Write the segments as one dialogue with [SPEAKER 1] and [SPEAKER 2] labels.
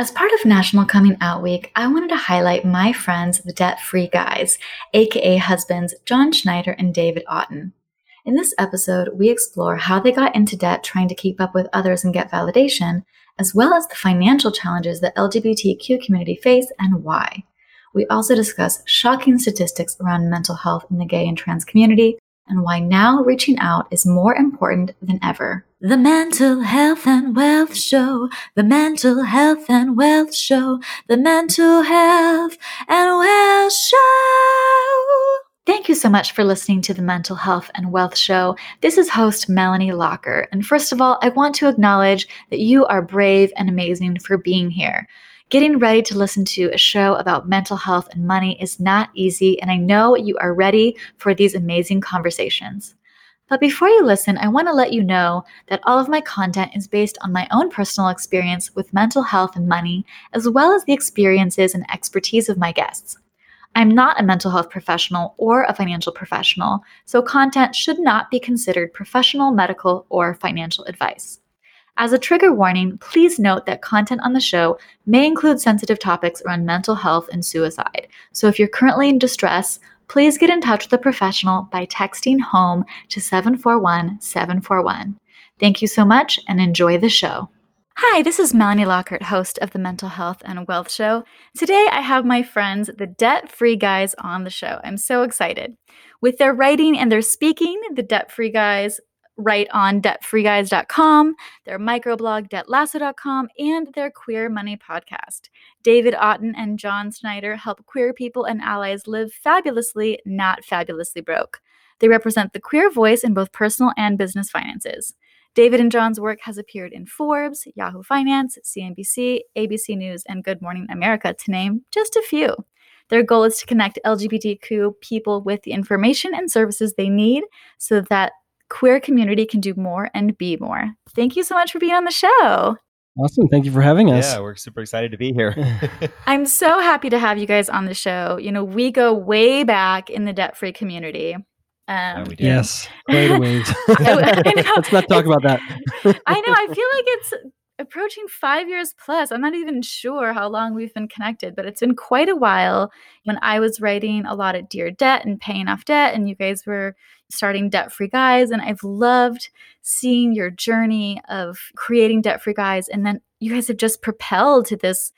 [SPEAKER 1] As part of National Coming Out Week, I wanted to highlight my friends, the debt free guys, aka husbands John Schneider and David Auten. In this episode, we explore how they got into debt trying to keep up with others and get validation, as well as the financial challenges that LGBTQ community face and why. We also discuss shocking statistics around mental health in the gay and trans community, and why now reaching out is more important than ever.
[SPEAKER 2] The Mental Health and Wealth Show, the Mental Health and Wealth Show, the Mental Health and Wealth Show.
[SPEAKER 1] Thank you so much for listening to the Mental Health and Wealth Show. This is host Melanie Lockert. And first of all, I want to acknowledge that you are brave and amazing for being here. Getting ready to listen to a show about mental health and money is not easy, and I know you are ready for these amazing conversations. But before you listen, I want to let you know that all of my content is based on my own personal experience with mental health and money, as well as the experiences and expertise of my guests. I'm not a mental health professional or a financial professional, so content should not be considered professional, medical, or financial advice. As a trigger warning, please note that content on the show may include sensitive topics around mental health and suicide. So if you're currently in distress, please get in touch with a professional by texting HOME to 741 741. Thank you so much and enjoy the show. Hi, this is Melanie Lockert, host of the Mental Health and Wealth Show. Today I have my friends, the Debt Free Guys, on the show. I'm so excited. With their writing and their speaking, the Debt Free Guys write on debtfreeguys.com, their microblog debtlasso.com, and their Queer Money podcast. David Auten and John Schneider help queer people and allies live fabulously, not fabulously broke. They represent the queer voice in both personal and business finances. David and John's work has appeared in Forbes, Yahoo Finance, CNBC, ABC News, and Good Morning America, to name just a few. Their goal is to connect LGBTQ people with the information and services they need so that queer community can do more and be more. Thank you so much for being on the show.
[SPEAKER 3] Awesome. Thank you for having us.
[SPEAKER 4] Yeah, we're super excited to be here.
[SPEAKER 1] I'm so happy to have you guys on the show. You know, we go way back in the debt free community.
[SPEAKER 3] Um, yeah, yes, quite a ways. Let's not talk about that.
[SPEAKER 1] I know. I feel like it's approaching five years plus. I'm not even sure how long we've been connected, but it's been quite a while. When I was writing a lot of Dear Debt and paying off debt, and you guys were starting Debt Free Guys. And I've loved seeing your journey of creating Debt Free Guys. And then you guys have just propelled to this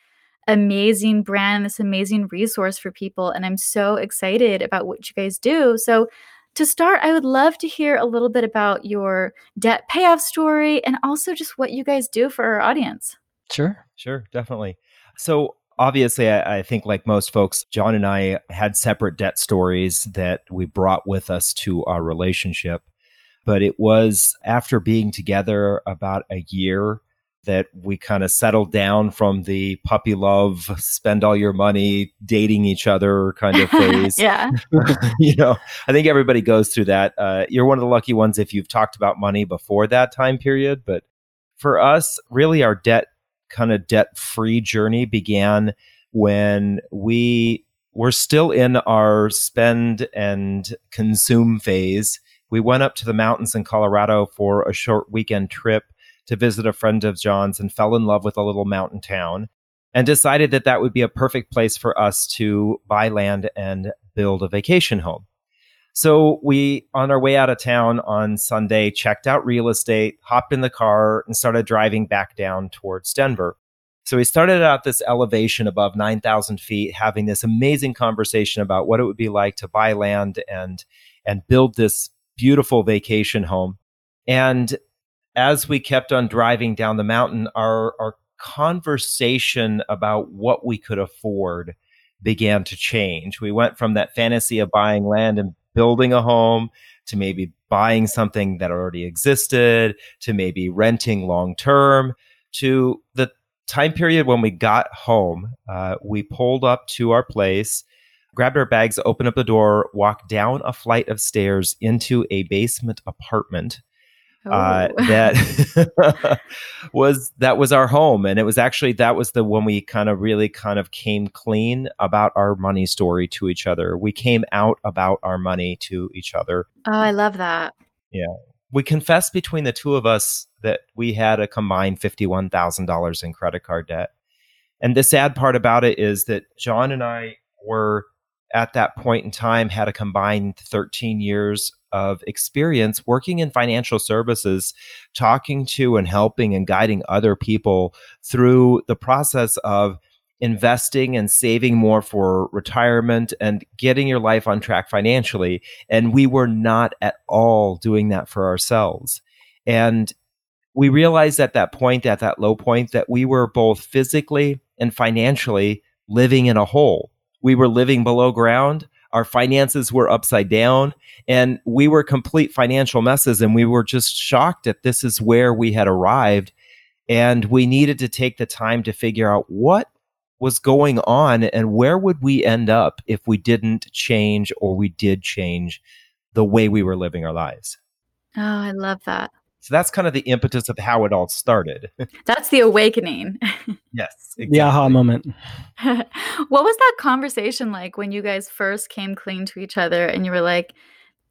[SPEAKER 1] amazing brand, this amazing resource for people. And I'm so excited about what you guys do. So, to start, I would love to hear a little bit about your debt payoff story and also just what you guys do for our audience.
[SPEAKER 3] Sure.
[SPEAKER 4] Sure, definitely. So, obviously, I, I, think, like most folks, John and I had separate debt stories that we brought with us to our relationship. But it was after being together about a year that we kind of settled down from the puppy love, spend all your money, dating each other kind of phase.
[SPEAKER 1] yeah.
[SPEAKER 4] you know, I think everybody goes through that. Uh, you're one of the lucky ones if you've talked about money before that time period. But for us, really, our debt kind of debt free journey began when we were still in our spend and consume phase. We went up to the mountains in Colorado for a short weekend trip to visit a friend of John's and fell in love with a little mountain town and decided that that would be a perfect place for us to buy land and build a vacation home. So we, on our way out of town on Sunday, checked out real estate, hopped in the car, and started driving back down towards Denver. So we started at this elevation above 9,000 feet, having this amazing conversation about what it would be like to buy land and and build this beautiful vacation home. And as we kept on driving down the mountain, our our conversation about what we could afford began to change. We went from that fantasy of buying land and building a home to maybe buying something that already existed to maybe renting long term to the time period when we got home uh, we pulled up to our place grabbed our bags opened up the door walked down a flight of stairs into a basement apartment uh, oh. that was that was our home and it was actually that was the when we kind of really kind of came clean about our money story to each other. We came out about our money to each other.
[SPEAKER 1] Oh i love that.
[SPEAKER 4] Yeah. We confessed between the two of us that we had a combined $51,000 in credit card debt. And the sad part about it is that John and I were at that point in time had a combined 13 years of experience working in financial services, talking to and helping and guiding other people through the process of investing and saving more for retirement and getting your life on track financially. And we were not at all doing that for ourselves. And we realized at that point, at that low point, that we were both physically and financially living in a hole. We were living below ground. Our finances were upside down and we were complete financial messes. And we were just shocked that this is where we had arrived. And we needed to take the time to figure out what was going on and where would we end up if we didn't change or we did change the way we were living our lives.
[SPEAKER 1] Oh, I love that.
[SPEAKER 4] So that's kind of the impetus of how it all started.
[SPEAKER 1] That's the awakening.
[SPEAKER 4] yes.
[SPEAKER 3] Exactly. The aha moment.
[SPEAKER 1] what was that conversation like when you guys first came clean to each other and you were like,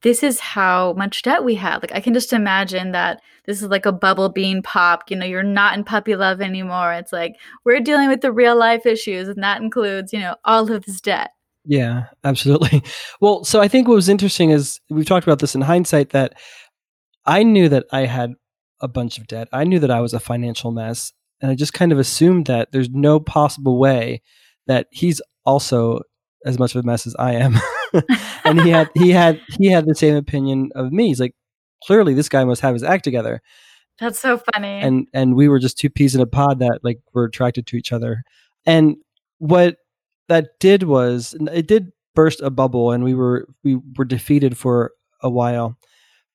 [SPEAKER 1] this is how much debt we have. Like I can just imagine that this is like a bubble being popped. You know, you're not in puppy love anymore. It's like we're dealing with the real life issues, and that includes, you know, all of this debt.
[SPEAKER 3] Yeah, absolutely. Well, so I think what was interesting is we've talked about this in hindsight that I knew that I had a bunch of debt. I knew that I was a financial mess. And I just kind of assumed that there's no possible way that he's also as much of a mess as I am. and he had he had he had the same opinion of me. He's like, clearly this guy must have his act together.
[SPEAKER 1] That's so funny.
[SPEAKER 3] And and we were just two peas in a pod that like were attracted to each other. And what that did was it did burst a bubble and we were we were defeated for a while.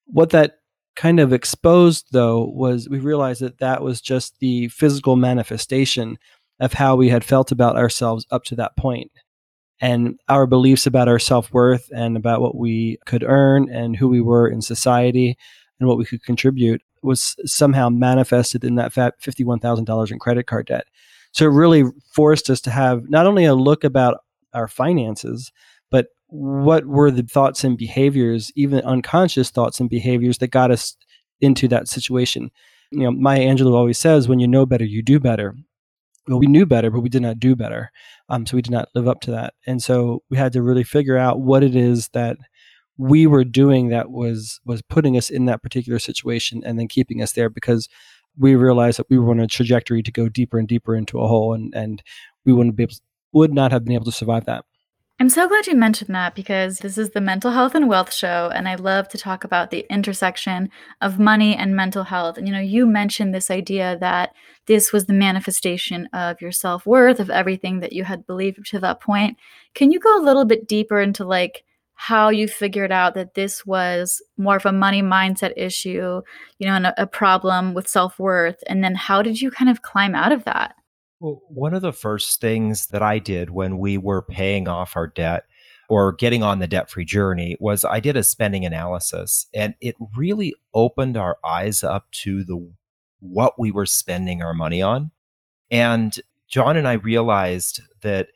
[SPEAKER 3] What that kind of exposed though was we realized that that was just the physical manifestation of how we had felt about ourselves up to that point and our beliefs about our self-worth and about what we could earn and who we were in society and what we could contribute was somehow manifested in that $51,000 in credit card debt. So it really forced us to have not only a look about our finances, what were the thoughts and behaviors, even unconscious thoughts and behaviors that got us into that situation. You know, Maya Angelou always says, when you know better, you do better. Well, we knew better, but we did not do better. Um, so we did not live up to that. And so we had to really figure out what it is that we were doing that was was putting us in that particular situation and then keeping us there because we realized that we were on a trajectory to go deeper and deeper into a hole and and we wouldn't be able, would not have been able to survive that.
[SPEAKER 1] I'm so glad you mentioned that because this is the Mental Health and Wealth Show, and I love to talk about the intersection of money and mental health. And you know, you mentioned this idea that this was the manifestation of your self worth, of everything that you had believed to that point. Can you go a little bit deeper into like how you figured out that this was more of a money mindset issue, you know, and a, a problem with self worth? And then how did you kind of climb out of that?
[SPEAKER 4] Well, one of the first things that I did when we were paying off our debt or getting on the debt free journey was I did a spending analysis and it really opened our eyes up to the what we were spending our money on. And John and I realized that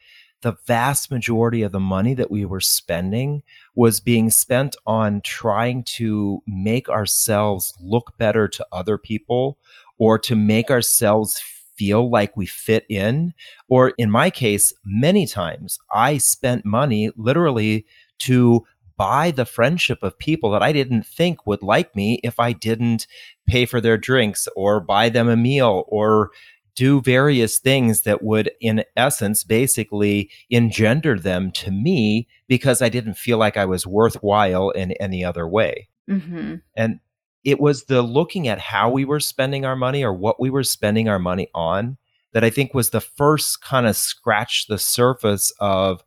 [SPEAKER 4] the vast majority of the money that we were spending was being spent on trying to make ourselves look better to other people or to make ourselves feel like we fit in. Or in my case, many times I spent money literally to buy the friendship of people that I didn't think would like me if I didn't pay for their drinks or buy them a meal or do various things that would, in essence, basically engender them to me because I didn't feel like I was worthwhile in any other way. Mm-hmm. And it was the looking at how we were spending our money or what we were spending our money on that I think was the first kind of scratch the surface of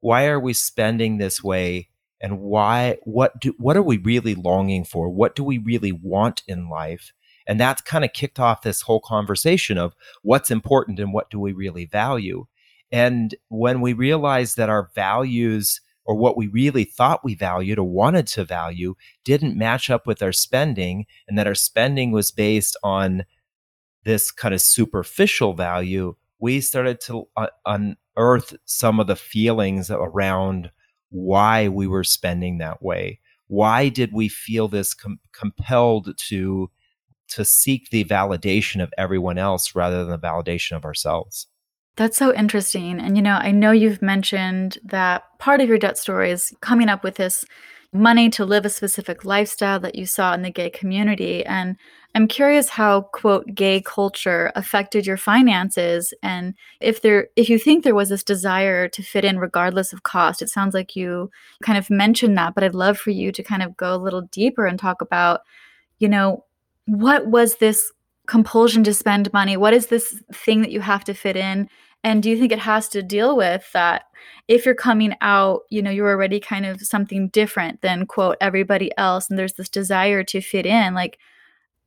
[SPEAKER 4] why are we spending this way and why what do what are we really longing for? What do we really want in life? And that's kind of kicked off this whole conversation of what's important and what do we really value? And when we realize that our values or what we really thought we valued or wanted to value didn't match up with our spending, and that our spending was based on this kind of superficial value, we started to uh, unearth some of the feelings around why we were spending that way. Why did we feel this com- compelled to to seek the validation of everyone else rather than the validation of ourselves?
[SPEAKER 1] That's so interesting. And, you know, I know you've mentioned that part of your debt story is coming up with this money to live a specific lifestyle that you saw in the gay community. And I'm curious how, quote, gay culture affected your finances and if there if you think there was this desire to fit in regardless of cost. It sounds like you kind of mentioned that, but I'd love for you to kind of go a little deeper and talk about, you know, what was this compulsion to spend money? What is this thing that you have to fit in? And do you think it has to deal with that if you're coming out, you know, you're already kind of something different than quote everybody else and there's this desire to fit in, like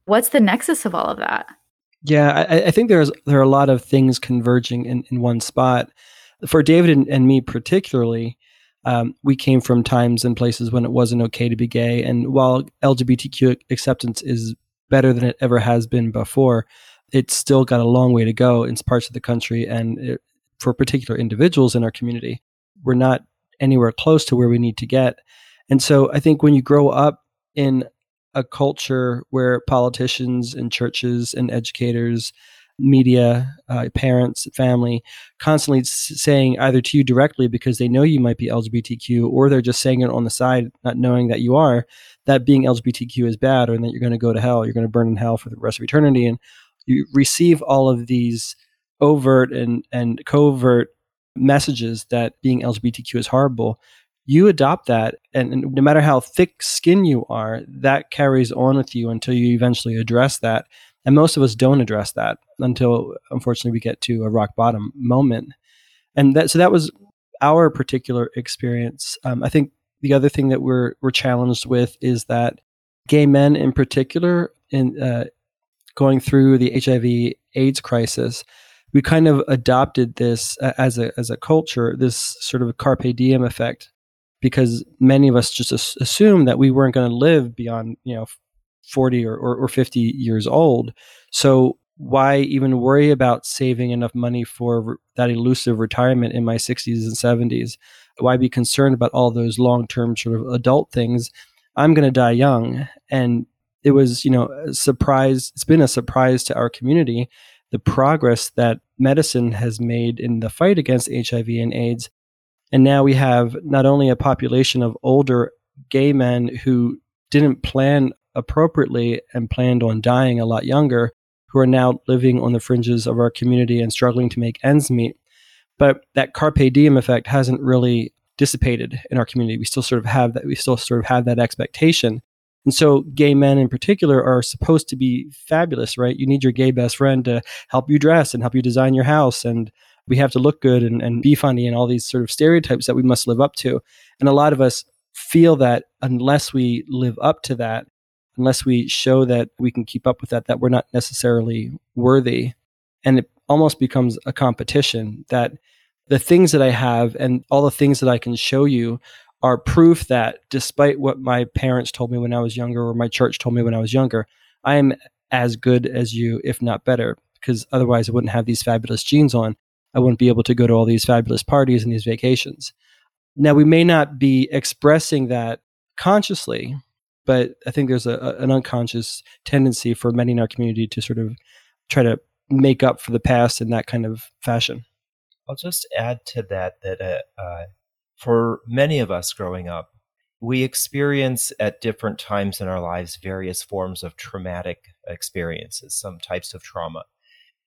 [SPEAKER 1] what's the nexus of all of that?
[SPEAKER 3] Yeah, I, I think there's there are a lot of things converging in, in one spot. For David and, and me particularly, um, we came from times and places when it wasn't okay to be gay. And while LGBTQ acceptance is better than it ever has been before, it's still got a long way to go in parts of the country and it, for particular individuals in our community. We're not anywhere close to where we need to get. And so I think when you grow up in a culture where politicians and churches and educators, media, uh, parents, family constantly saying either to you directly because they know you might be LGBTQ or they're just saying it on the side, not knowing that you are, that being LGBTQ is bad or that you're going to go to hell, you're going to burn in hell for the rest of eternity. And you receive all of these overt and, and covert messages that being LGBTQ is horrible, you adopt that. And, and, no matter how thick skin you are, that carries on with you until you eventually address that. And most of us don't address that until, unfortunately, we get to a rock bottom moment. And that, so that was our particular experience. Um, I think the other thing that we're, we're challenged with is that gay men in particular, in, uh, going through the HIV AIDS crisis, we kind of adopted this as a as a culture, this sort of carpe diem effect, because many of us just as- assumed that we weren't going to live beyond you know forty or, or, or fifty years old. So why even worry about saving enough money for re- that elusive retirement in my 60s and 70s? Why be concerned about all those long term sort of adult things? I'm going to die young. And it was, you know, a surprise. It's been a surprise to our community the progress that medicine has made in the fight against HIV and AIDS. And now we have not only a population of older gay men who didn't plan appropriately and planned on dying a lot younger, who are now living on the fringes of our community and struggling to make ends meet. But that carpe diem effect hasn't really dissipated in our community. We still sort of have that. We still sort of have that expectation. And so, gay men in particular are supposed to be fabulous, right? You need your gay best friend to help you dress and help you design your house. And we have to look good and, and be funny and all these sort of stereotypes that we must live up to. And a lot of us feel that unless we live up to that, unless we show that we can keep up with that, that we're not necessarily worthy. And it almost becomes a competition that the things that I have and all the things that I can show you are proof that despite what my parents told me when I was younger or my church told me when I was younger, I am as good as you, if not better, because otherwise I wouldn't have these fabulous jeans on. I wouldn't be able to go to all these fabulous parties and these vacations. Now, we may not be expressing that consciously, but I think there's a, an unconscious tendency for many in our community to sort of try to make up for the past in that kind of fashion.
[SPEAKER 4] I'll just add to that that uh, uh, for many of us growing up, we experience at different times in our lives various forms of traumatic experiences, some types of trauma.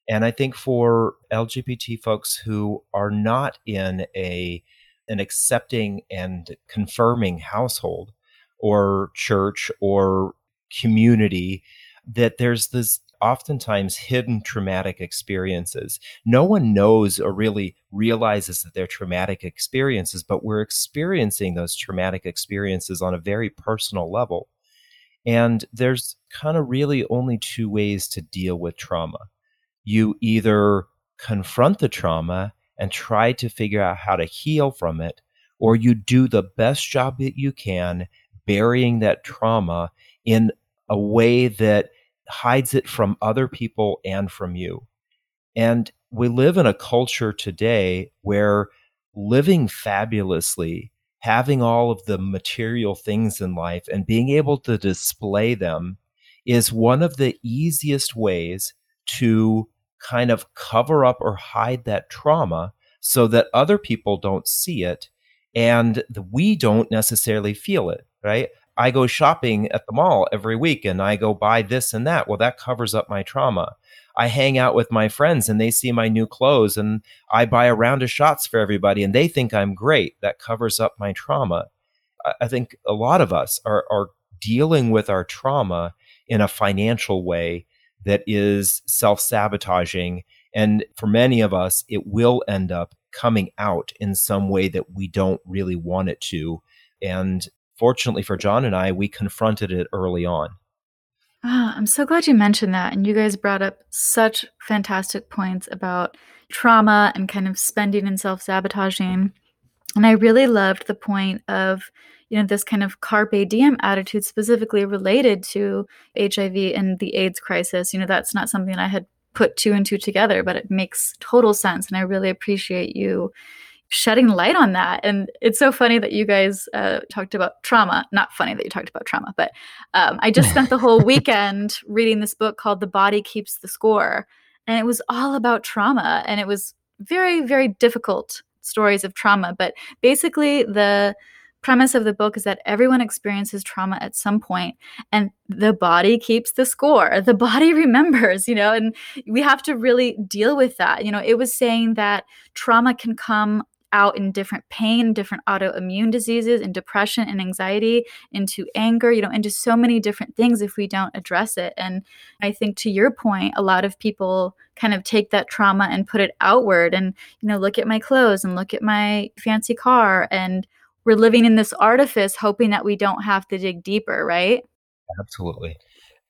[SPEAKER 4] And I think for LGBT folks who are not in a an accepting and confirming household or church or community, that there's this oftentimes hidden traumatic experiences. No one knows or really realizes that they're traumatic experiences, but we're experiencing those traumatic experiences on a very personal level. And there's kind of really only two ways to deal with trauma. You either confront the trauma and try to figure out how to heal from it, or you do the best job that you can burying that trauma in a way that hides it from other people and from you. And we live in a culture today where living fabulously, having all of the material things in life and being able to display them is one of the easiest ways to kind of cover up or hide that trauma so that other people don't see it and we don't necessarily feel it, right? I go shopping at the mall every week and I go buy this and that. Well, that covers up my trauma. I hang out with my friends and they see my new clothes and I buy a round of shots for everybody and they think I'm great. That covers up my trauma. I think a lot of us are, are dealing with our trauma in a financial way that is self sabotaging. And for many of us, it will end up coming out in some way that we don't really want it to. And fortunately for John and I, we confronted it early on.
[SPEAKER 1] Oh, I'm so glad you mentioned that. And you guys brought up such fantastic points about trauma and kind of spending and self sabotaging. And I really loved the point of, you know, this kind of carpe diem attitude specifically related to HIV and the AIDS crisis. You know, that's not something I had put two and two together, but it makes total sense. And I really appreciate you shedding light on that. And it's so funny that you guys uh, talked about trauma. Not funny that you talked about trauma, but um, I just spent the whole weekend reading this book called The Body Keeps the Score. And it was all about trauma. And it was very, very difficult stories of trauma. But basically, the premise of the book is that everyone experiences trauma at some point and the body keeps the score the body remembers you know and we have to really deal with that you know it was saying that trauma can come out in different pain, different autoimmune diseases, and depression and anxiety, into anger, you know, into so many different things if we don't address it. And I think to your point, a lot of people kind of take that trauma and put it outward and, you know, look at my clothes and look at my fancy car. And we're living in this artifice hoping that we don't have to dig deeper, right?
[SPEAKER 4] Absolutely.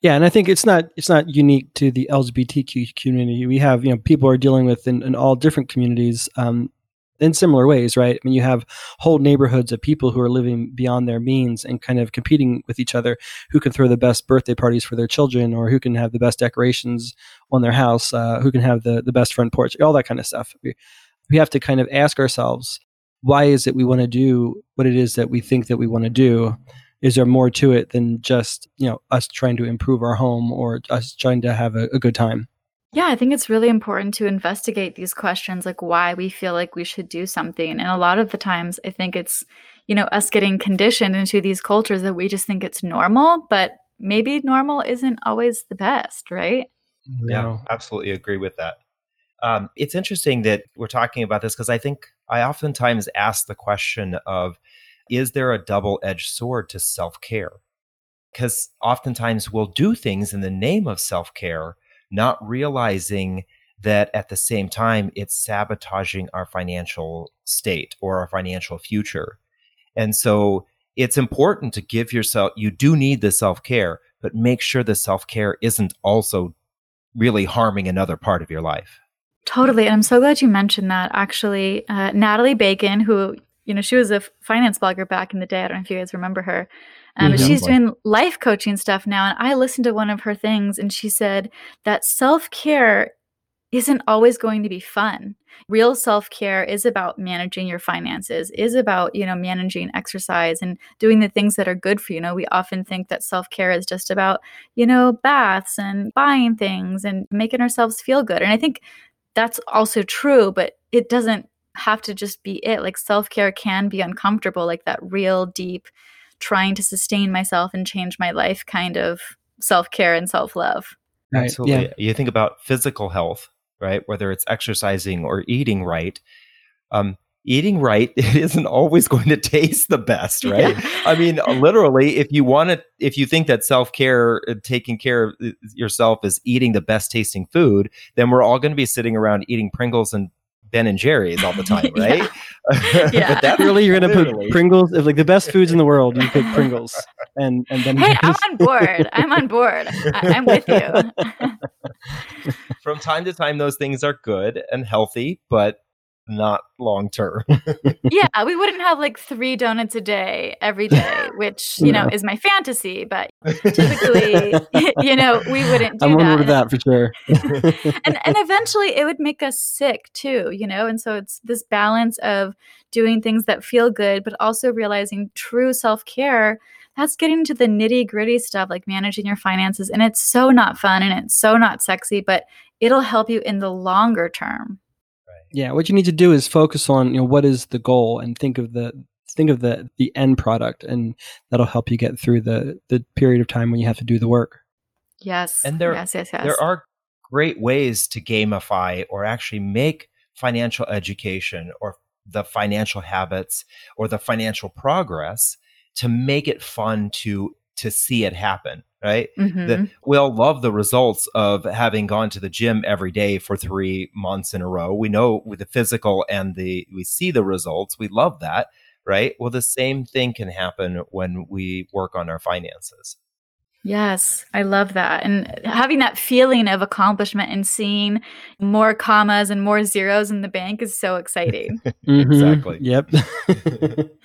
[SPEAKER 3] Yeah, and I think it's not it's not unique to the LGBTQ community. We have you know people are dealing with in, in all different communities um, in similar ways, right? I mean, you have whole neighborhoods of people who are living beyond their means and kind of competing with each other who can throw the best birthday parties for their children or who can have the best decorations on their house, uh, who can have the, the best front porch, all that kind of stuff. We, we have to kind of ask ourselves, why is it we want to do what it is that we think that we want to do? Is there more to it than just, you know, us trying to improve our home or us trying to have a, a good time?
[SPEAKER 1] Yeah, I think it's really important to investigate these questions, like why we feel like we should do something. And a lot of the times, I think it's, you know, us getting conditioned into these cultures that we just think it's normal, but maybe normal isn't always the best, right?
[SPEAKER 4] Yeah, absolutely agree with that. Um, it's interesting that we're talking about this because I think I oftentimes ask the question of, is there a double edged sword to self care? Because oftentimes we'll do things in the name of self care not realizing that at the same time it's sabotaging our financial state or our financial future. And so it's important to give yourself, you do need the self care, but make sure the self care isn't also really harming another part of your life.
[SPEAKER 1] Totally. And I'm so glad you mentioned that. Actually, uh, Natalie Bacon, who, you know, she was a finance blogger back in the day. I don't know if you guys remember her. Um, mm-hmm. She's doing life coaching stuff now. And I listened to one of her things and she said that self care isn't always going to be fun. Real self-care is about managing your finances, is about, you know, managing exercise and doing the things that are good for you. You know, we often think that self-care is just about, you know, baths and buying things and making ourselves feel good. And I think that's also true, but it doesn't have to just be it. Like self-care can be uncomfortable, like that real deep trying to sustain myself and change my life kind of self care and self love.
[SPEAKER 4] Right. Absolutely. Yeah. You think about physical health, right? Whether it's exercising or eating right. Um, eating right it isn't always going to taste the best right yeah. i mean literally if you want to if you think that self-care uh, taking care of uh, yourself is eating the best tasting food then we're all going to be sitting around eating pringles and Ben and Jerry's all the time, right?
[SPEAKER 1] yeah. yeah.
[SPEAKER 3] but that really, you're gonna put Pringles. If like the best foods in the world, you pick Pringles, and and then.
[SPEAKER 1] Hey, I'm on board. I'm on board. I, I'm with you.
[SPEAKER 4] From time to time, those things are good and healthy, but not long term.
[SPEAKER 1] yeah, we wouldn't have like three donuts a day every day, which you know is my fantasy. But typically, you know, we wouldn't do
[SPEAKER 3] I'm
[SPEAKER 1] that.
[SPEAKER 3] with that for sure.
[SPEAKER 1] and and eventually, it would make us sick too. You know, and so it's this balance of doing things that feel good, but also realizing true self care that's getting to the nitty gritty stuff like managing your finances. And it's so not fun and it's so not sexy, but it'll help you in the longer term.
[SPEAKER 3] Yeah, what you need to do is focus on you know what is the goal and think of the think of the the end product, and that'll help you get through the the period of time when you have to do the work.
[SPEAKER 1] Yes.
[SPEAKER 4] And there,
[SPEAKER 1] yes, yes, yes.
[SPEAKER 4] there are great ways to gamify or actually make financial education or the financial habits or the financial progress to make it fun to to see it happen right
[SPEAKER 1] Mhm.
[SPEAKER 4] the, we all love the results of having gone to the gym every day for three months in a row we know with the physical and the we see the results we love that right well the same thing can happen when we work on our finances
[SPEAKER 1] Yes, I love that. And having that feeling of accomplishment and seeing more commas and more zeros in the bank is so exciting.
[SPEAKER 3] Mhm.
[SPEAKER 4] Exactly.
[SPEAKER 3] Yep.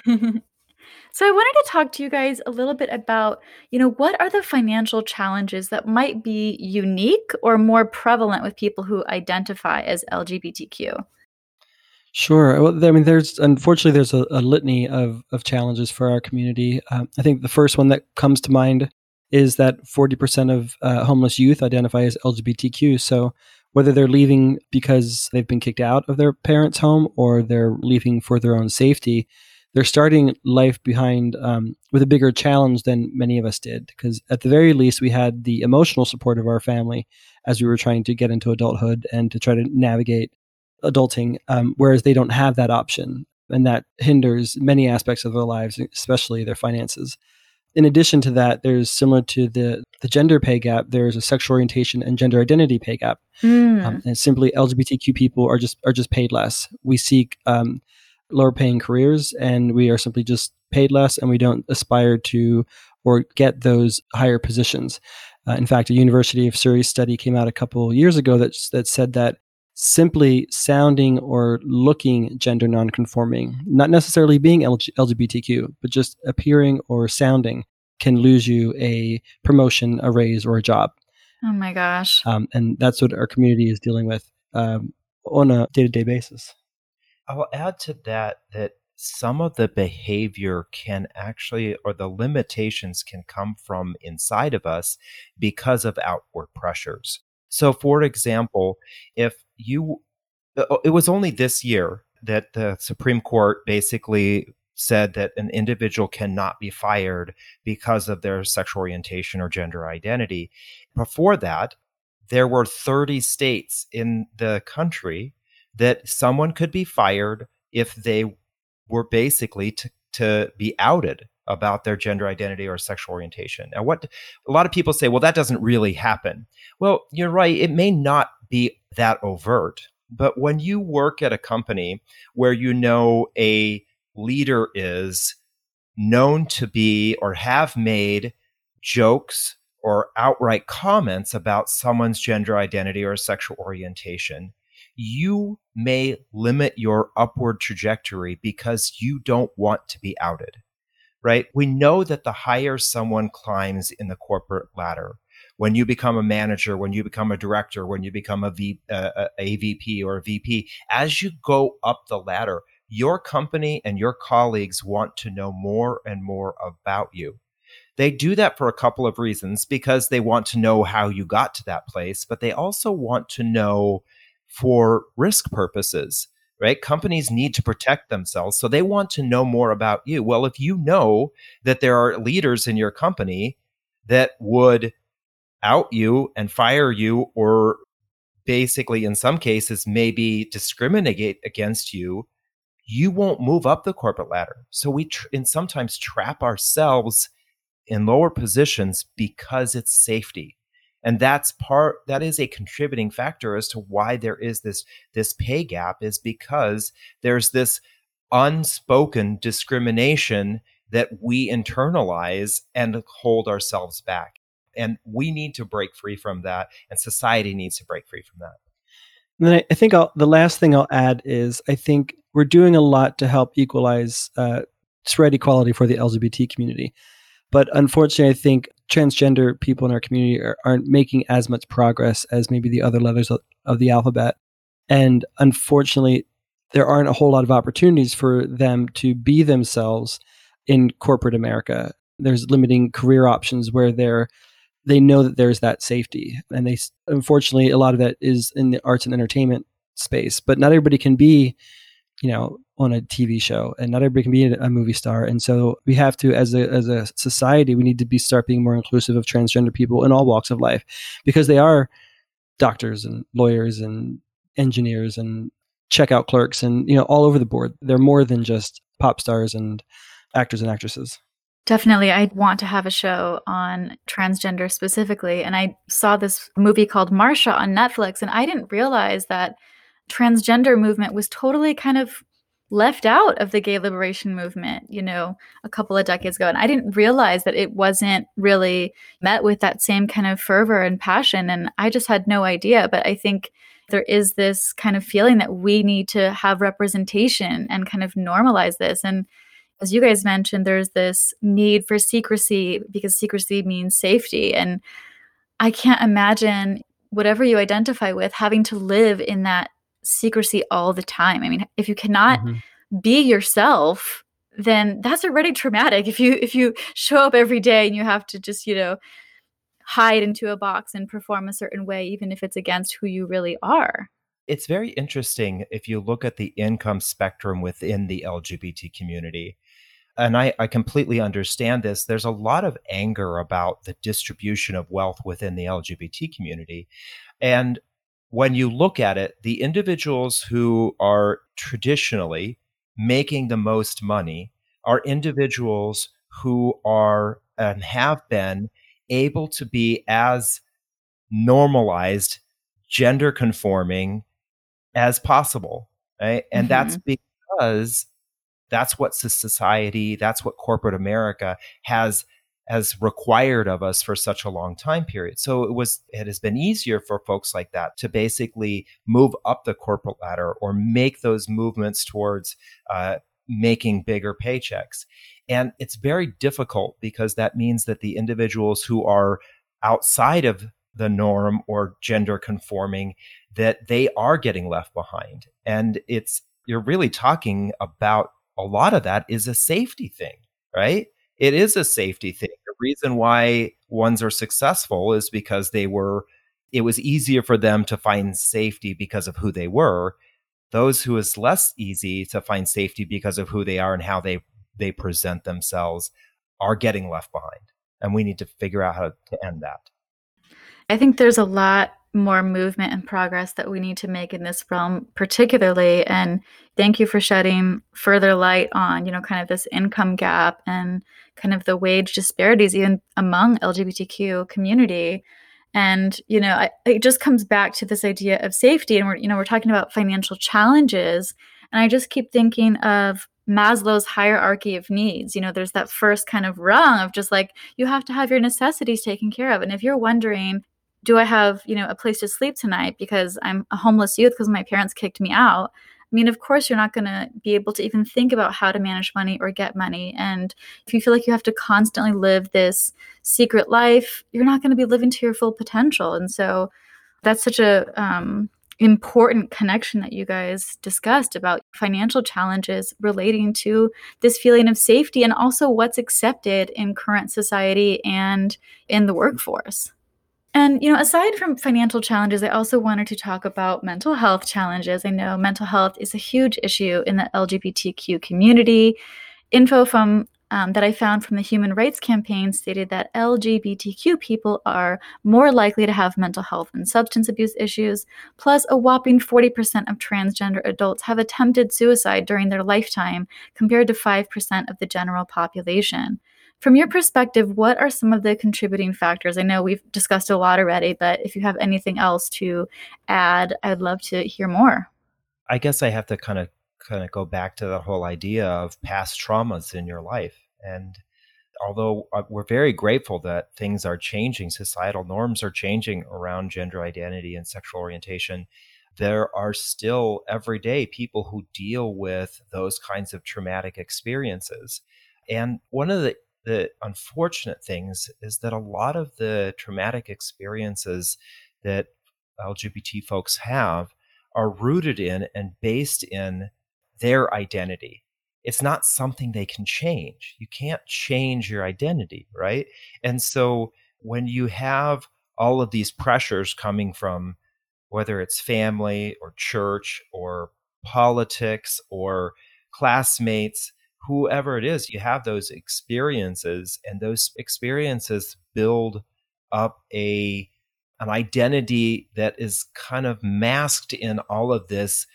[SPEAKER 1] so I wanted to talk to you guys a little bit about, you know, what are the financial challenges that might be unique or more prevalent with people who identify as LGBTQ?
[SPEAKER 3] Sure. Well, I mean, there's unfortunately there's a, a litany of of challenges for our community. Um, I think the first one that comes to mind is that 40% of uh, homeless youth identify as LGBTQ. So whether they're leaving because they've been kicked out of their parents' home or they're leaving for their own safety, they're starting life behind um, with a bigger challenge than many of us did. Because at the very least, we had the emotional support of our family as we were trying to get into adulthood and to try to navigate adulting, um, whereas they don't have that option. And that hinders many aspects of their lives, especially their finances. In addition to that, there's similar to the, the gender pay gap, there's a sexual orientation and gender identity pay gap.
[SPEAKER 1] Mm.
[SPEAKER 3] Um, and simply LGBTQ people are just are just paid less. We seek um, lower paying careers, and we are simply just paid less, and we don't aspire to or get those higher positions. Uh, in fact, a University of Surrey study came out a couple years ago that that said that simply sounding or looking gender nonconforming, not necessarily being LG- LGBTQ, but just appearing or sounding, can lose you a promotion, a raise, or a job.
[SPEAKER 1] oh my gosh.
[SPEAKER 3] Um, and that's what our community is dealing with um, on a day to day basis.
[SPEAKER 4] I'll add to that that some of the behavior can actually, or the limitations can come from inside of us because of outward pressures. So, for example, if you, uh, it was only this year that the Supreme Court basically said that an individual cannot be fired because of their sexual orientation or gender identity. Before that, there were 30 states in the country that someone could be fired if they were basically to, to be outed about their gender identity or sexual orientation. Now, what a lot of people say, well, that doesn't really happen. Well, you're right. It may not be that overt, but when you work at a company where you know a leader is known to be or have made jokes or outright comments about someone's gender identity or sexual orientation, you may limit your upward trajectory because you don't want to be outed, right? We know that the higher someone climbs in the corporate ladder, when you become a manager, when you become a director, when you become a, v, uh, a VP or a VP, as you go up the ladder, your company and your colleagues want to know more and more about you. They do that for a couple of reasons because they want to know how you got to that place, but they also want to know for risk purposes, right? Companies need to protect themselves. So they want to know more about you. Well, if you know that there are leaders in your company that would out you and fire you, or basically, in some cases, maybe discriminate against you, you won't move up the corporate ladder. So we, tr- and sometimes trap ourselves in lower positions because it's safety and that's part that is a contributing factor as to why there is this this pay gap is because there's this unspoken discrimination that we internalize and hold ourselves back and we need to break free from that and society needs to break free from that
[SPEAKER 3] And then I, I think I'll, the last thing I'll add is I think we're doing a lot to help equalize uh, spread equality for the LGBT community. But unfortunately, I think transgender people in our community are, aren't making as much progress as maybe the other letters of, of the alphabet. And unfortunately, there aren't a whole lot of opportunities for them to be themselves in corporate America. there's limiting career options where they're they know that there's that safety and they unfortunately a lot of that is in the arts and entertainment space but not everybody can be you know on a tv show and not everybody can be a movie star and so we have to as a as a society we need to be start being more inclusive of transgender people in all walks of life because they are doctors and lawyers and engineers and checkout clerks and you know all over the board they're more than just pop stars and actors and actresses
[SPEAKER 1] Definitely. I want to have a show on transgender specifically. And I saw this movie called Marsha on Netflix, and I didn't realize that transgender movement was totally kind of left out of the gay liberation movement, you know, a couple of decades ago. And I didn't realize that it wasn't really met with that same kind of fervor and passion. And I just had no idea. But I think there is this kind of feeling that we need to have representation and kind of normalize this. And as you guys mentioned, there's this need for secrecy because secrecy means safety. And I can't imagine whatever you identify with having to live in that secrecy all the time. I mean, if you cannot mm-hmm. be yourself, then that's already traumatic. If you if you show up every day and you have to just, you know, hide into a box and perform a certain way even if it's against who you really are.
[SPEAKER 4] It's very interesting if you look at the income spectrum within the LGBT community and I, I, completely understand this. There's a lot of anger about the distribution of wealth within the LGBT community. And when you look at it, the individuals who are traditionally making the most money are individuals who are and have been able to be as normalized, gender conforming as possible. Right? And mm-hmm. that's because that's what society, that's what corporate America has has required of us for such a long time period. So it was it has been easier for folks like that to basically move up the corporate ladder or make those movements towards uh, making bigger paychecks. And it's very difficult because that means that the individuals who are outside of the norm or gender conforming that they are getting left behind. And it's you're really talking about a lot of that is a safety thing, right? It is a safety thing. The reason why ones are successful is because they were, it was easier for them to find safety because of who they were. Those who is less easy to find safety because of who they are and how they they present themselves are getting left behind. And we need to figure out how to end that.
[SPEAKER 1] I think there's a lot more movement and progress that we need to make in this realm particularly and thank you for shedding further light on you know kind of this income gap and kind of the wage disparities even among lgbtq community and you know I, it just comes back to this idea of safety and we're you know we're talking about financial challenges and i just keep thinking of Maslow's hierarchy of needs. You know, there's that first kind of rung of just like you have to have your necessities taken care of. And if you're wondering, do I have, you know, a place to sleep tonight because I'm a homeless youth because my parents kicked me out? I mean, of course, you're not going to be able to even think about how to manage money or get money. And if you feel like you have to constantly live this secret life, you're not going to be living to your full potential. And so that's such a um, important connection that you guys discussed about financial challenges relating to this feeling of safety and also what's accepted in current society and in the workforce. And, you know, aside from financial challenges, I also wanted to talk about mental health challenges. I know mental health is a huge issue in the LGBTQ community. Info from um, that I found from the Human Rights Campaign stated that LGBTQ people are more likely to have mental health and substance abuse issues. Plus, a whopping 40% of transgender adults have attempted suicide during their lifetime, compared to 5% of the general population. From your perspective, what are some of the contributing factors? I know we've discussed a lot already, but if you have anything else to add, I'd love to hear more.
[SPEAKER 4] I guess I have to kind of kind of go back to the whole idea of past traumas in your life and although uh, we're very grateful that things are changing, societal norms are changing around gender identity and sexual orientation, there are still every day people who deal with those kinds of traumatic experiences. And one of the the unfortunate things is that a lot of the traumatic experiences that LGBT folks have are rooted in and based in their identity. it's not something they can change. You can't change your identity, right? And so when you have all of these pressures coming from whether it's family or church or politics or classmates, whoever it is, you have those experiences, and those experiences build up a an identity that is kind of masked in all of this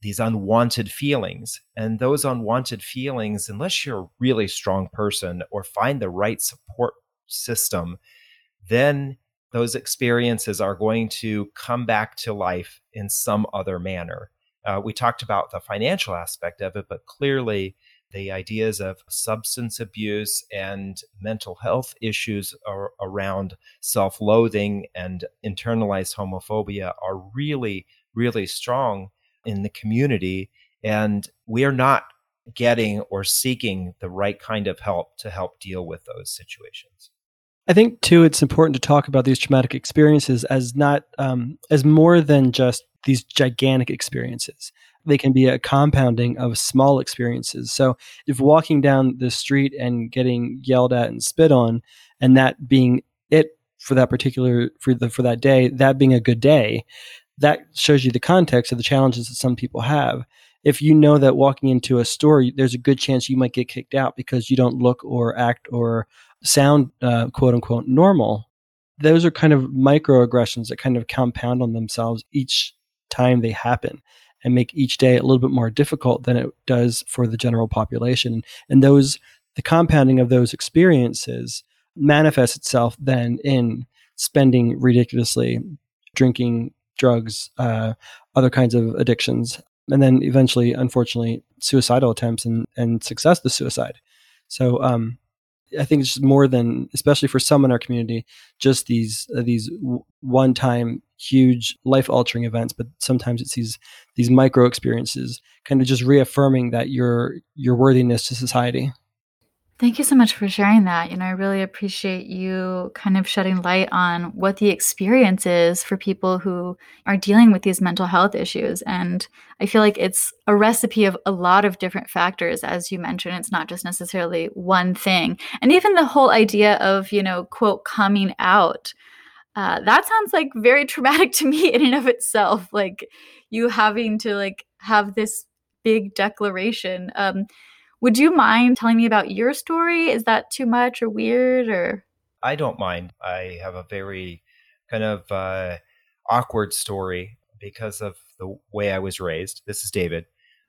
[SPEAKER 4] these unwanted feelings. And those unwanted feelings unless you're a really strong person or find the right support system then those experiences are going to come back to life in some other manner. Uh, we talked about the financial aspect of it but clearly the ideas of substance abuse and mental health issues around self loathing and internalized homophobia are really, really strong in the community. And we are not getting or seeking the right kind of help to help deal with those situations.
[SPEAKER 3] I think too, it's important to talk about these traumatic experiences as not um, as more than just these gigantic experiences they can be a compounding of small experiences. So if walking down the street and getting yelled at and spit on, and that being it for that particular for the for that day, that being a good day, that shows you the context of the challenges that some people have. If you know that walking into a store, there's a good chance you might get kicked out because you don't look or act or sound uh, quote unquote normal. Those are kind of microaggressions that kind of compound on themselves each time they happen and make each day a little bit more difficult than it does for the general population. And those, the compounding of those experiences manifests itself then in spending ridiculously, drinking, drugs, uh, other kinds of addictions, and then eventually, unfortunately, suicidal attempts and, and success to suicide. So um, I think it's just more than, especially for some in our community, just these uh, these one time huge life altering events, but sometimes it's these these micro experiences, kind of just reaffirming that your your worthiness to society.
[SPEAKER 1] Thank you so much for sharing that. You know, I really appreciate you kind of shedding light on what the experience is for people who are dealing with these mental health issues. And I feel like it's a recipe of a lot of different factors. As you mentioned, it's not just necessarily one thing. And even the whole idea of, you know, quote, coming out. Uh, that sounds like very traumatic to me in and of itself. Like you having to like have this big declaration. Um, would you mind telling me about your story? Is that too much or weird or?
[SPEAKER 4] I don't mind. I have a very kind of uh, awkward story because of the way I was raised. This is David.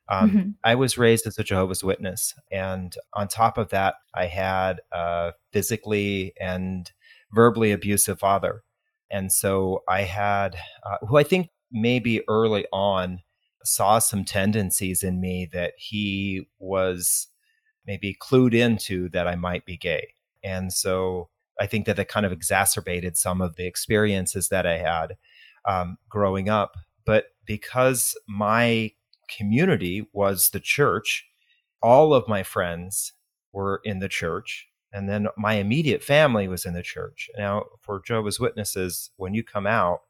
[SPEAKER 4] Um, mm-hmm. I was raised as a Jehovah's Witness. And on top of that, I had a physically and verbally abusive father. And so I had, uh, who I think maybe early on saw some tendencies in me that he was maybe clued into that I might be gay. And so I think that that kind of exacerbated some of the experiences that I had um, growing up. But because my community was the church, all of my friends were in the church. And then my immediate family was in the church. Now, for Jehovah's Witnesses, when you come out,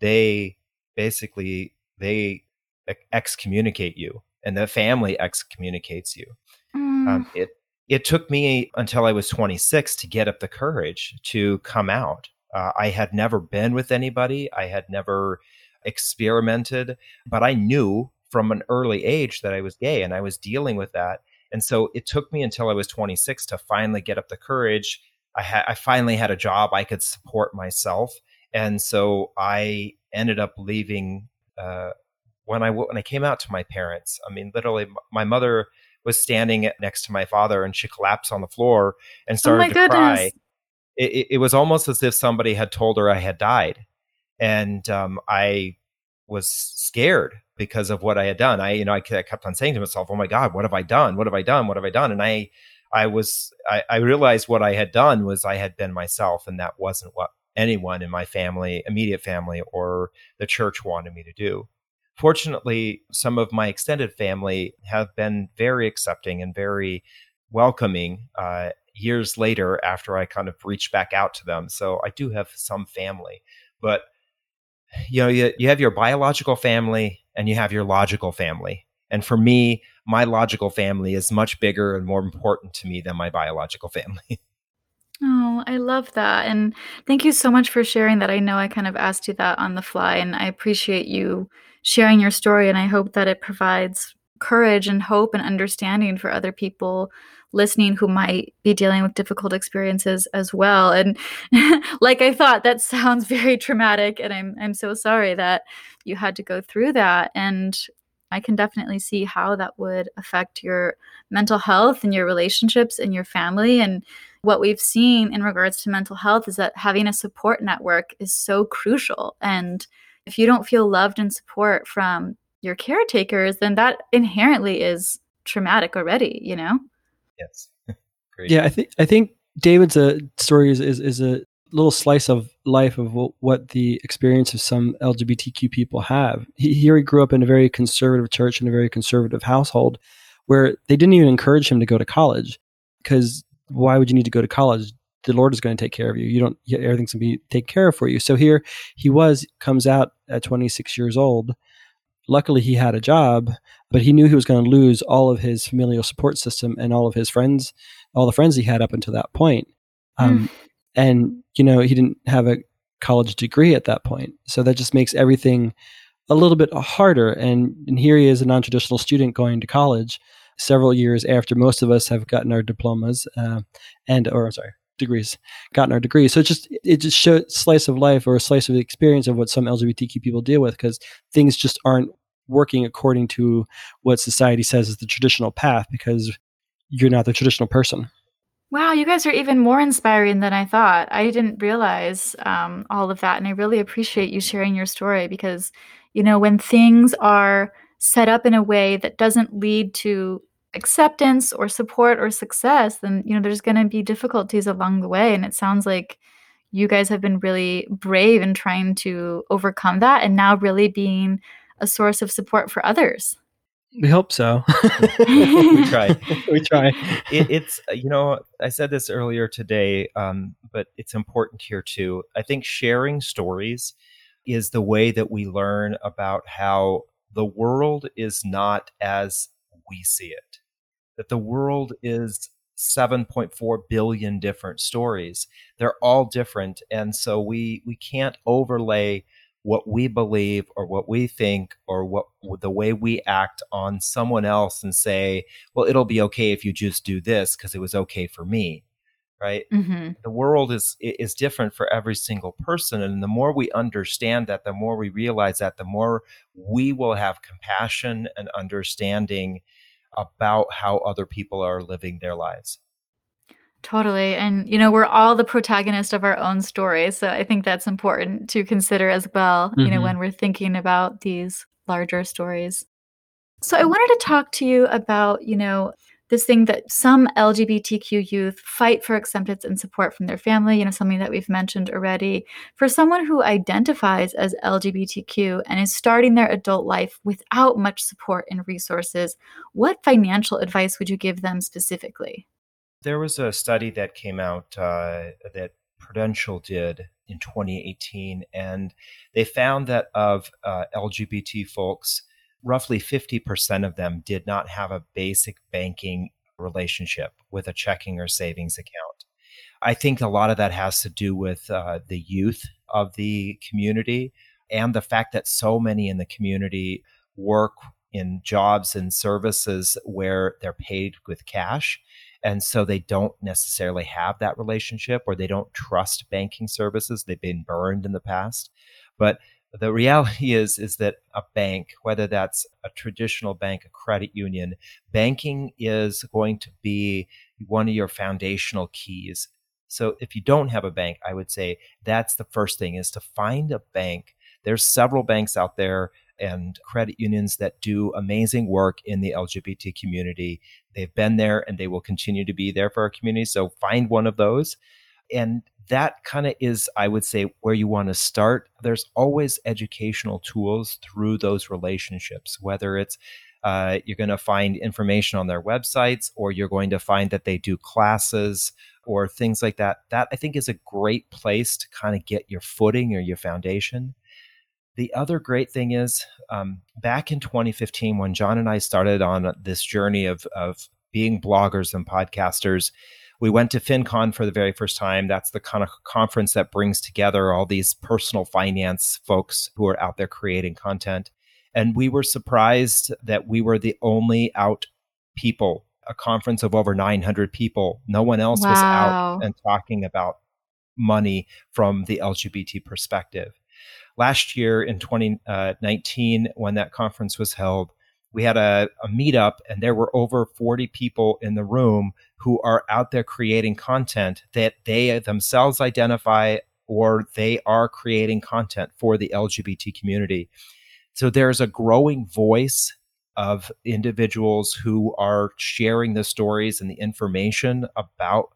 [SPEAKER 4] they basically they excommunicate you and the family excommunicates you. Mm. Um, it it took me until I was 26 to get up the courage to come out. Uh, I had never been with anybody. I had never experimented, but I knew from an early age that I was gay and I was dealing with that. And so it took me until I was 26 to finally get up the courage. I, ha- I finally had a job I could support myself. And so I ended up leaving uh, when I when I came out to my parents, I mean, literally, my mother was standing next to my father, and she collapsed on the floor and oh started oh to goodness. cry. It, it, was almost as if somebody had told her I had died, and um, I was scared because of what I had done. I, you know, I kept on saying to myself, "Oh my God, what have I done? What have I done? What have I done?" And I, I was, I, I realized what I had done was I had been myself, and that wasn't what anyone in my family, immediate family, or the church wanted me to do fortunately, some of my extended family have been very accepting and very welcoming uh, years later after I kind of reached back out to them. So I do have some family, but you know, you, you have your biological family and you have your logical family. And for me, my logical family is much bigger and more important to me than my biological family.
[SPEAKER 1] Oh, I love that. And thank you so much for sharing that. I know I kind of asked you that on the fly, and I appreciate you sharing your story. And I hope that it provides courage and hope and understanding for other people listening who might be dealing with difficult experiences as well. And like I thought, that sounds very traumatic. And I'm, I'm so sorry that you had to go through that. And I can definitely see how that would affect your mental health and your relationships and your family. And what we've seen in regards to mental health is that having a support network is so crucial. And if you don't feel loved and support from your caretakers, then that inherently is traumatic already, you know?
[SPEAKER 4] Yes.
[SPEAKER 3] Yeah, I think I think David's uh, story is, is, is a little slice of life of what, what, the experience of some LGBTQ people have. He, here he grew up in a very conservative church in a very conservative household where they didn't even encourage him to go to college because why would you need to go to college? The Lord is going to take care of you. You don't, everything's going to be taken care of for you. So here he was, comes out at 26 years old. Luckily, he had a job, but he knew he was going to lose all of his familial support system and all of his friends, all the friends he had up until that point. Um, mm. and you know he didn't have a college degree at that point. So that just makes everything a little bit harder. And, and here he is a non-traditional student going to college several years after most of us have gotten our diplomas uh, and or i'm sorry degrees gotten our degrees. So it just it just shows slice of life or a slice of the experience of what some lgbtq people deal with because things just aren't working according to what society says is the traditional path because you're not the traditional person
[SPEAKER 1] Wow, you guys are even more inspiring than I thought. I didn't realize um, all of that. And I really appreciate you sharing your story because, you know, when things are set up in a way that doesn't lead to acceptance or support or success, then, you know, there's going to be difficulties along the way. And it sounds like you guys have been really brave in trying to overcome that and now really being a source of support for others.
[SPEAKER 3] We hope so.
[SPEAKER 4] we try.
[SPEAKER 3] we try.
[SPEAKER 4] It, it's uh, you know I said this earlier today, um, but it's important here too. I think sharing stories is the way that we learn about how the world is not as we see it. That the world is 7.4 billion different stories. They're all different, and so we we can't overlay what we believe or what we think or what the way we act on someone else and say, well, it'll be okay if you just do this because it was okay for me. Right. Mm-hmm. The world is is different for every single person, and the more we understand that, the more we realize that, the more we will have compassion and understanding about how other people are living their lives.
[SPEAKER 1] Totally. And, you know, we're all the protagonist of our own stories. So I think that's important to consider as well, mm-hmm. you know, mm-hmm. when we're thinking about these larger stories. So I wanted to talk to you about, you know, this thing that some LGBTQ youth fight for acceptance and support from their family, you know, something that we've mentioned already. For someone who identifies as LGBTQ and is starting their adult life without much support and resources, what financial advice would you give them specifically?
[SPEAKER 4] There was a study that came out uh, that Prudential did in 2018, and they found that of uh, LGBT folks, roughly 50% of them did not have a basic banking relationship with a checking or savings account. I think a lot of that has to do with uh, the youth of the community and the fact that so many in the community work in jobs and services where they're paid with cash and so they don't necessarily have that relationship or they don't trust banking services. They've been burned in the past. But the reality is is that a bank whether that's a traditional bank a credit union banking is going to be one of your foundational keys. So if you don't have a bank i would say that's the first thing is to find a bank. There's several banks out there and credit unions that do amazing work in the LGBT community. They've been there and they will continue to be there for our community. So find one of those. And that kind of is, I would say, where you want to start. There's always educational tools through those relationships, whether it's uh, you're going to find information on their websites or you're going to find that they do classes or things like that. That I think is a great place to kind of get your footing or your foundation The other great thing is um, back in 2015, when John and I started on this journey of, of being bloggers and podcasters, we went to FinCon for the very first time. That's the kind of conference that brings together all these personal finance folks who are out there creating content. And we were surprised that we were the only out people, a conference of over 900 people. No one else wow. was out and talking about money from the LGBT perspective. Last year in 2019, uh, when that conference was held, we had a, a meetup and there were over 40 people in the room who are out there creating content that they themselves identify or they are creating content for the LGBT community. So there's a growing voice of individuals who are sharing the stories and the information about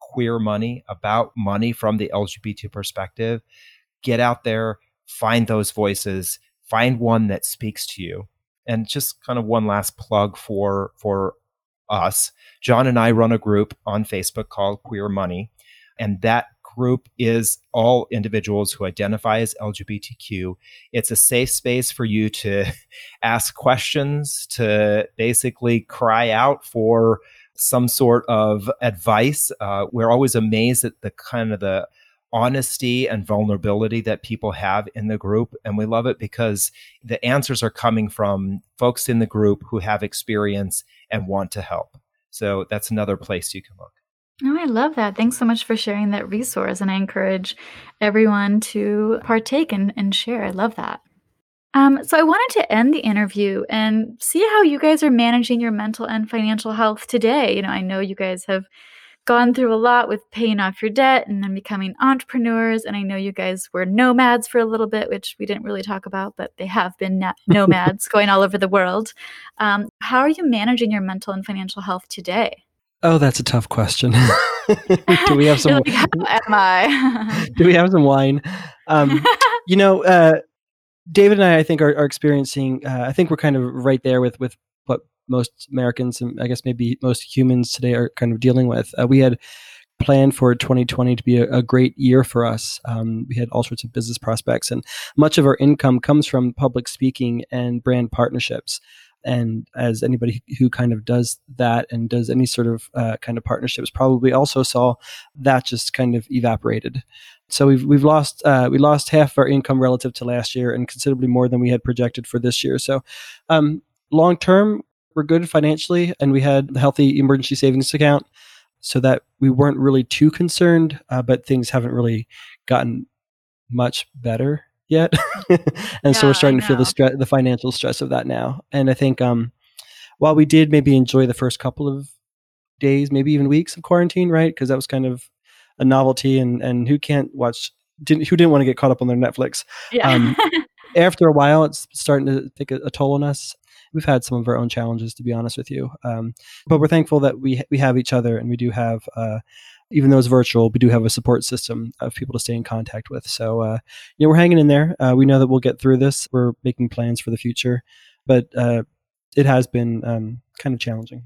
[SPEAKER 4] queer money, about money from the LGBT perspective. Get out there, find those voices, find one that speaks to you. And just kind of one last plug for for us. John and I run a group on Facebook called Queer Money, and that group is all individuals who identify as LGBTQ. It's a safe space for you to ask questions, to basically cry out for some sort of advice. Uh, we're always amazed at the kind of the honesty and vulnerability that people have in the group. And we love it because the answers are coming from folks in the group who have experience and want to help. So that's another place you can look.
[SPEAKER 1] Oh, I love that. Thanks so much for sharing that resource. And I encourage everyone to partake and, and share. I love that. Um, so I wanted to end the interview and see how you guys are managing your mental and financial health today. You know, I know you guys have gone through a lot with paying off your debt and then becoming entrepreneurs. And I know you guys were nomads for a little bit, which we didn't really talk about, but they have been na- nomads going all over the world. Um, how are you managing your mental and financial health today?
[SPEAKER 3] Oh, that's a tough question. do we have some?
[SPEAKER 1] like, how am I?
[SPEAKER 3] do we have some wine? Um, you know, uh, David and I, I think, are, are experiencing. Uh, I think we're kind of right there with with most Americans and I guess maybe most humans today are kind of dealing with. Uh, we had planned for 2020 to be a, a great year for us. Um, we had all sorts of business prospects, and much of our income comes from public speaking and brand partnerships. And as anybody who kind of does that and does any sort of uh, kind of partnerships probably also saw that just kind of evaporated. So we've we've lost uh, we lost half our income relative to last year, and considerably more than we had projected for this year. So, um, long term, we're good financially, and we had a healthy emergency savings account, so that we weren't really too concerned. Uh, but things haven't really gotten much better yet, and yeah, so we're starting to feel the stress, the financial stress of that now. And I think um, while we did maybe enjoy the first couple of days, maybe even weeks of quarantine, right? Because that was kind of a novelty and and who can't watch didn't who didn't want to get caught up on their Netflix.
[SPEAKER 1] Yeah. Um,
[SPEAKER 3] after a while, it's starting to take a, a, toll on us. We've had some of our own challenges, to be honest with you, um, but we're thankful that we we have each other and we do have. Uh, even though it's virtual, we do have a support system of people to stay in contact with. So, uh, you know, we're hanging in there. Uh, we know that we'll get through this. We're making plans for the future, but uh, it has been um, kind of challenging.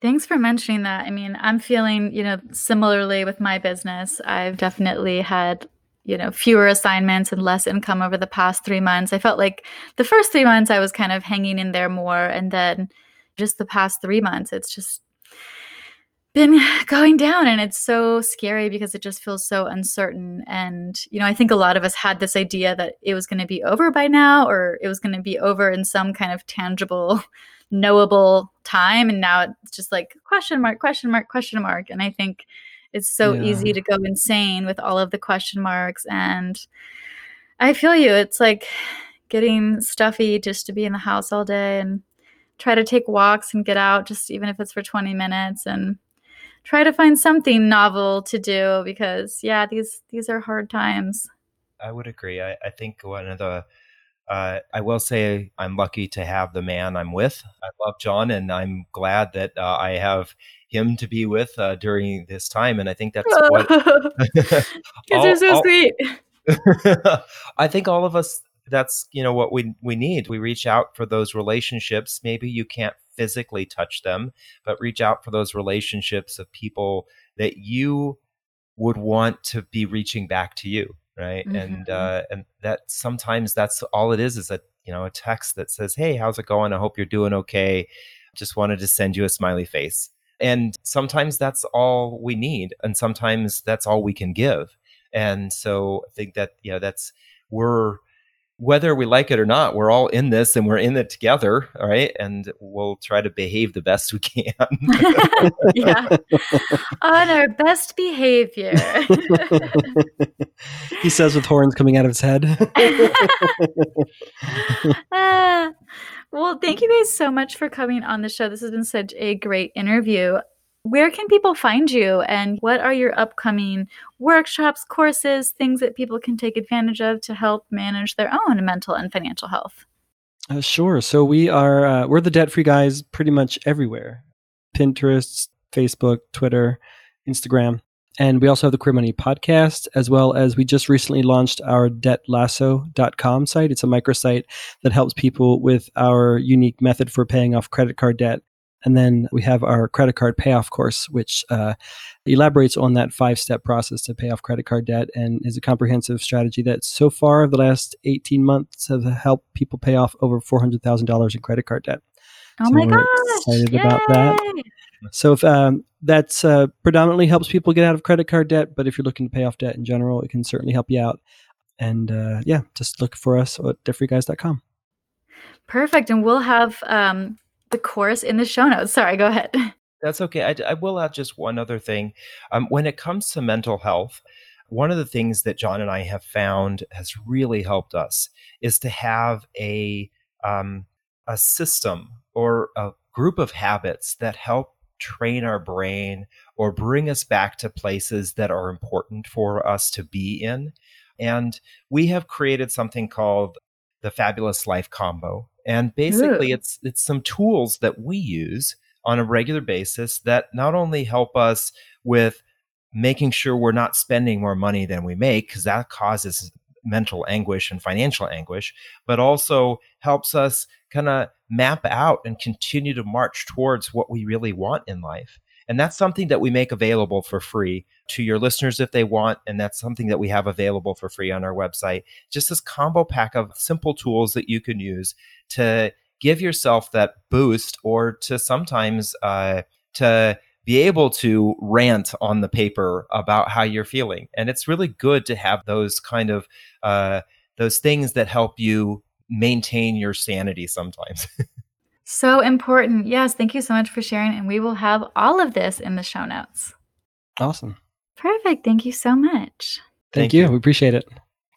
[SPEAKER 1] Thanks for mentioning that. I mean, I'm feeling, you know, similarly with my business. I've definitely had, you know, fewer assignments and less income over the past three months. I felt like the first three months I was kind of hanging in there more. And then just the past three months, it's just been going down and it's so scary because it just feels so uncertain and you know i think a lot of us had this idea that it was going to be over by now or it was going to be over in some kind of tangible knowable time and now it's just like question mark question mark question mark and i think it's so yeah. easy to go insane with all of the question marks and i feel you it's like getting stuffy just to be in the house all day and try to take walks and get out just even if it's for 20 minutes and try to find something novel to do because yeah these these are hard times
[SPEAKER 4] i would agree i, I think one of the uh, I will say I'm lucky to have the man I'm with. I love John, and I'm glad that uh, I have him to be with uh, during this time. And I think that's what.
[SPEAKER 1] Because you're so all, sweet.
[SPEAKER 4] I think all of us. That's you know what we we need. We reach out for those relationships. Maybe you can't physically touch them, but reach out for those relationships of people that you would want to be reaching back to you right? And
[SPEAKER 1] Mhm.
[SPEAKER 4] uh and that sometimes that's all it is is a you know a text that says hey how's it going? I hope you're doing okay. Just wanted to send you a smiley face. And sometimes that's all we need and sometimes that's all we can give. And so i think that you know that's we're whether we like it or not we're all in this and we're in it together all right and we'll try to behave the best we can
[SPEAKER 1] yeah. On our best behavior.
[SPEAKER 3] he says with horns coming out of his head.
[SPEAKER 1] Ah, well, thank you guys so much for coming on the show. This has been such a great interview. Where can people find you and what are your upcoming workshops, courses, things that people can take advantage of to help manage their own mental and financial health?
[SPEAKER 3] Uh, sure. So we are uh, we're the debt free guys pretty much everywhere: Pinterest, Facebook, Twitter, Instagram, and we also have the Queer Money podcast, as well as we just recently launched our DebtLasso.com site. It's a microsite that helps people with our unique method for paying off credit card debt. And then we have our credit card payoff course, which uh, elaborates on that five step process to pay off credit card debt and is a comprehensive strategy that so far the last 18 months have helped people pay off over $400,000 in credit card debt.
[SPEAKER 1] Oh
[SPEAKER 3] So
[SPEAKER 1] my gosh.
[SPEAKER 3] excited about that. So if um, that's uh, predominantly helps people get out of credit card debt, but if you're looking to pay off debt in general, it can certainly help you out. And uh, yeah, just look for us at debtfreeguys.com.
[SPEAKER 1] Perfect. And we'll have um, the course in the show notes. Sorry, go ahead.
[SPEAKER 4] That's okay. I, I will add just one other thing. Um, when it comes to mental health, one of the things that John and I have found has really helped us is to have a um, a system or a group of habits that help train our brain or bring us back to places that are important for us to be in. And we have created something called the Fabulous Life Combo. And basically, it's it's some tools that we use on a regular basis that not only help us with making sure we're not spending more money than we make, because that causes mental anguish and financial anguish, but also helps us kind of map out and continue to march towards what we really want in life. And that's something that we make available for free to your listeners if they want. And that's something that we have available for free on our website. Just this combo pack of simple tools that you can use to give yourself that boost or to sometimes uh, to be able to rant on the paper about how you're feeling and it's really good to have those kind of uh, those things that help you maintain your sanity sometimes
[SPEAKER 1] So important. Yes. Thank you so much for sharing. And we will have all of this in the show notes.
[SPEAKER 3] Awesome.
[SPEAKER 1] Perfect. Thank you so much.
[SPEAKER 3] Thank,
[SPEAKER 4] Thank
[SPEAKER 3] you.
[SPEAKER 4] you.
[SPEAKER 3] We appreciate it.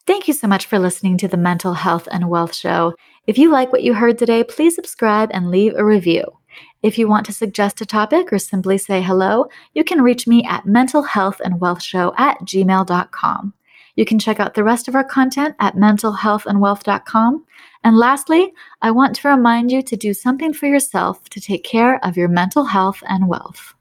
[SPEAKER 1] Thank you so much for listening to the Mental Health and Wealth Show. If you like what you heard today, please subscribe and leave a review. If you want to suggest a topic or simply say hello, you can reach me at mentalhealthandwealthshow at gmail.com. You can check out the rest of our content at mentalhealthandwealth.com. And lastly, I want to remind you to do something for yourself to take care of your mental health and wealth.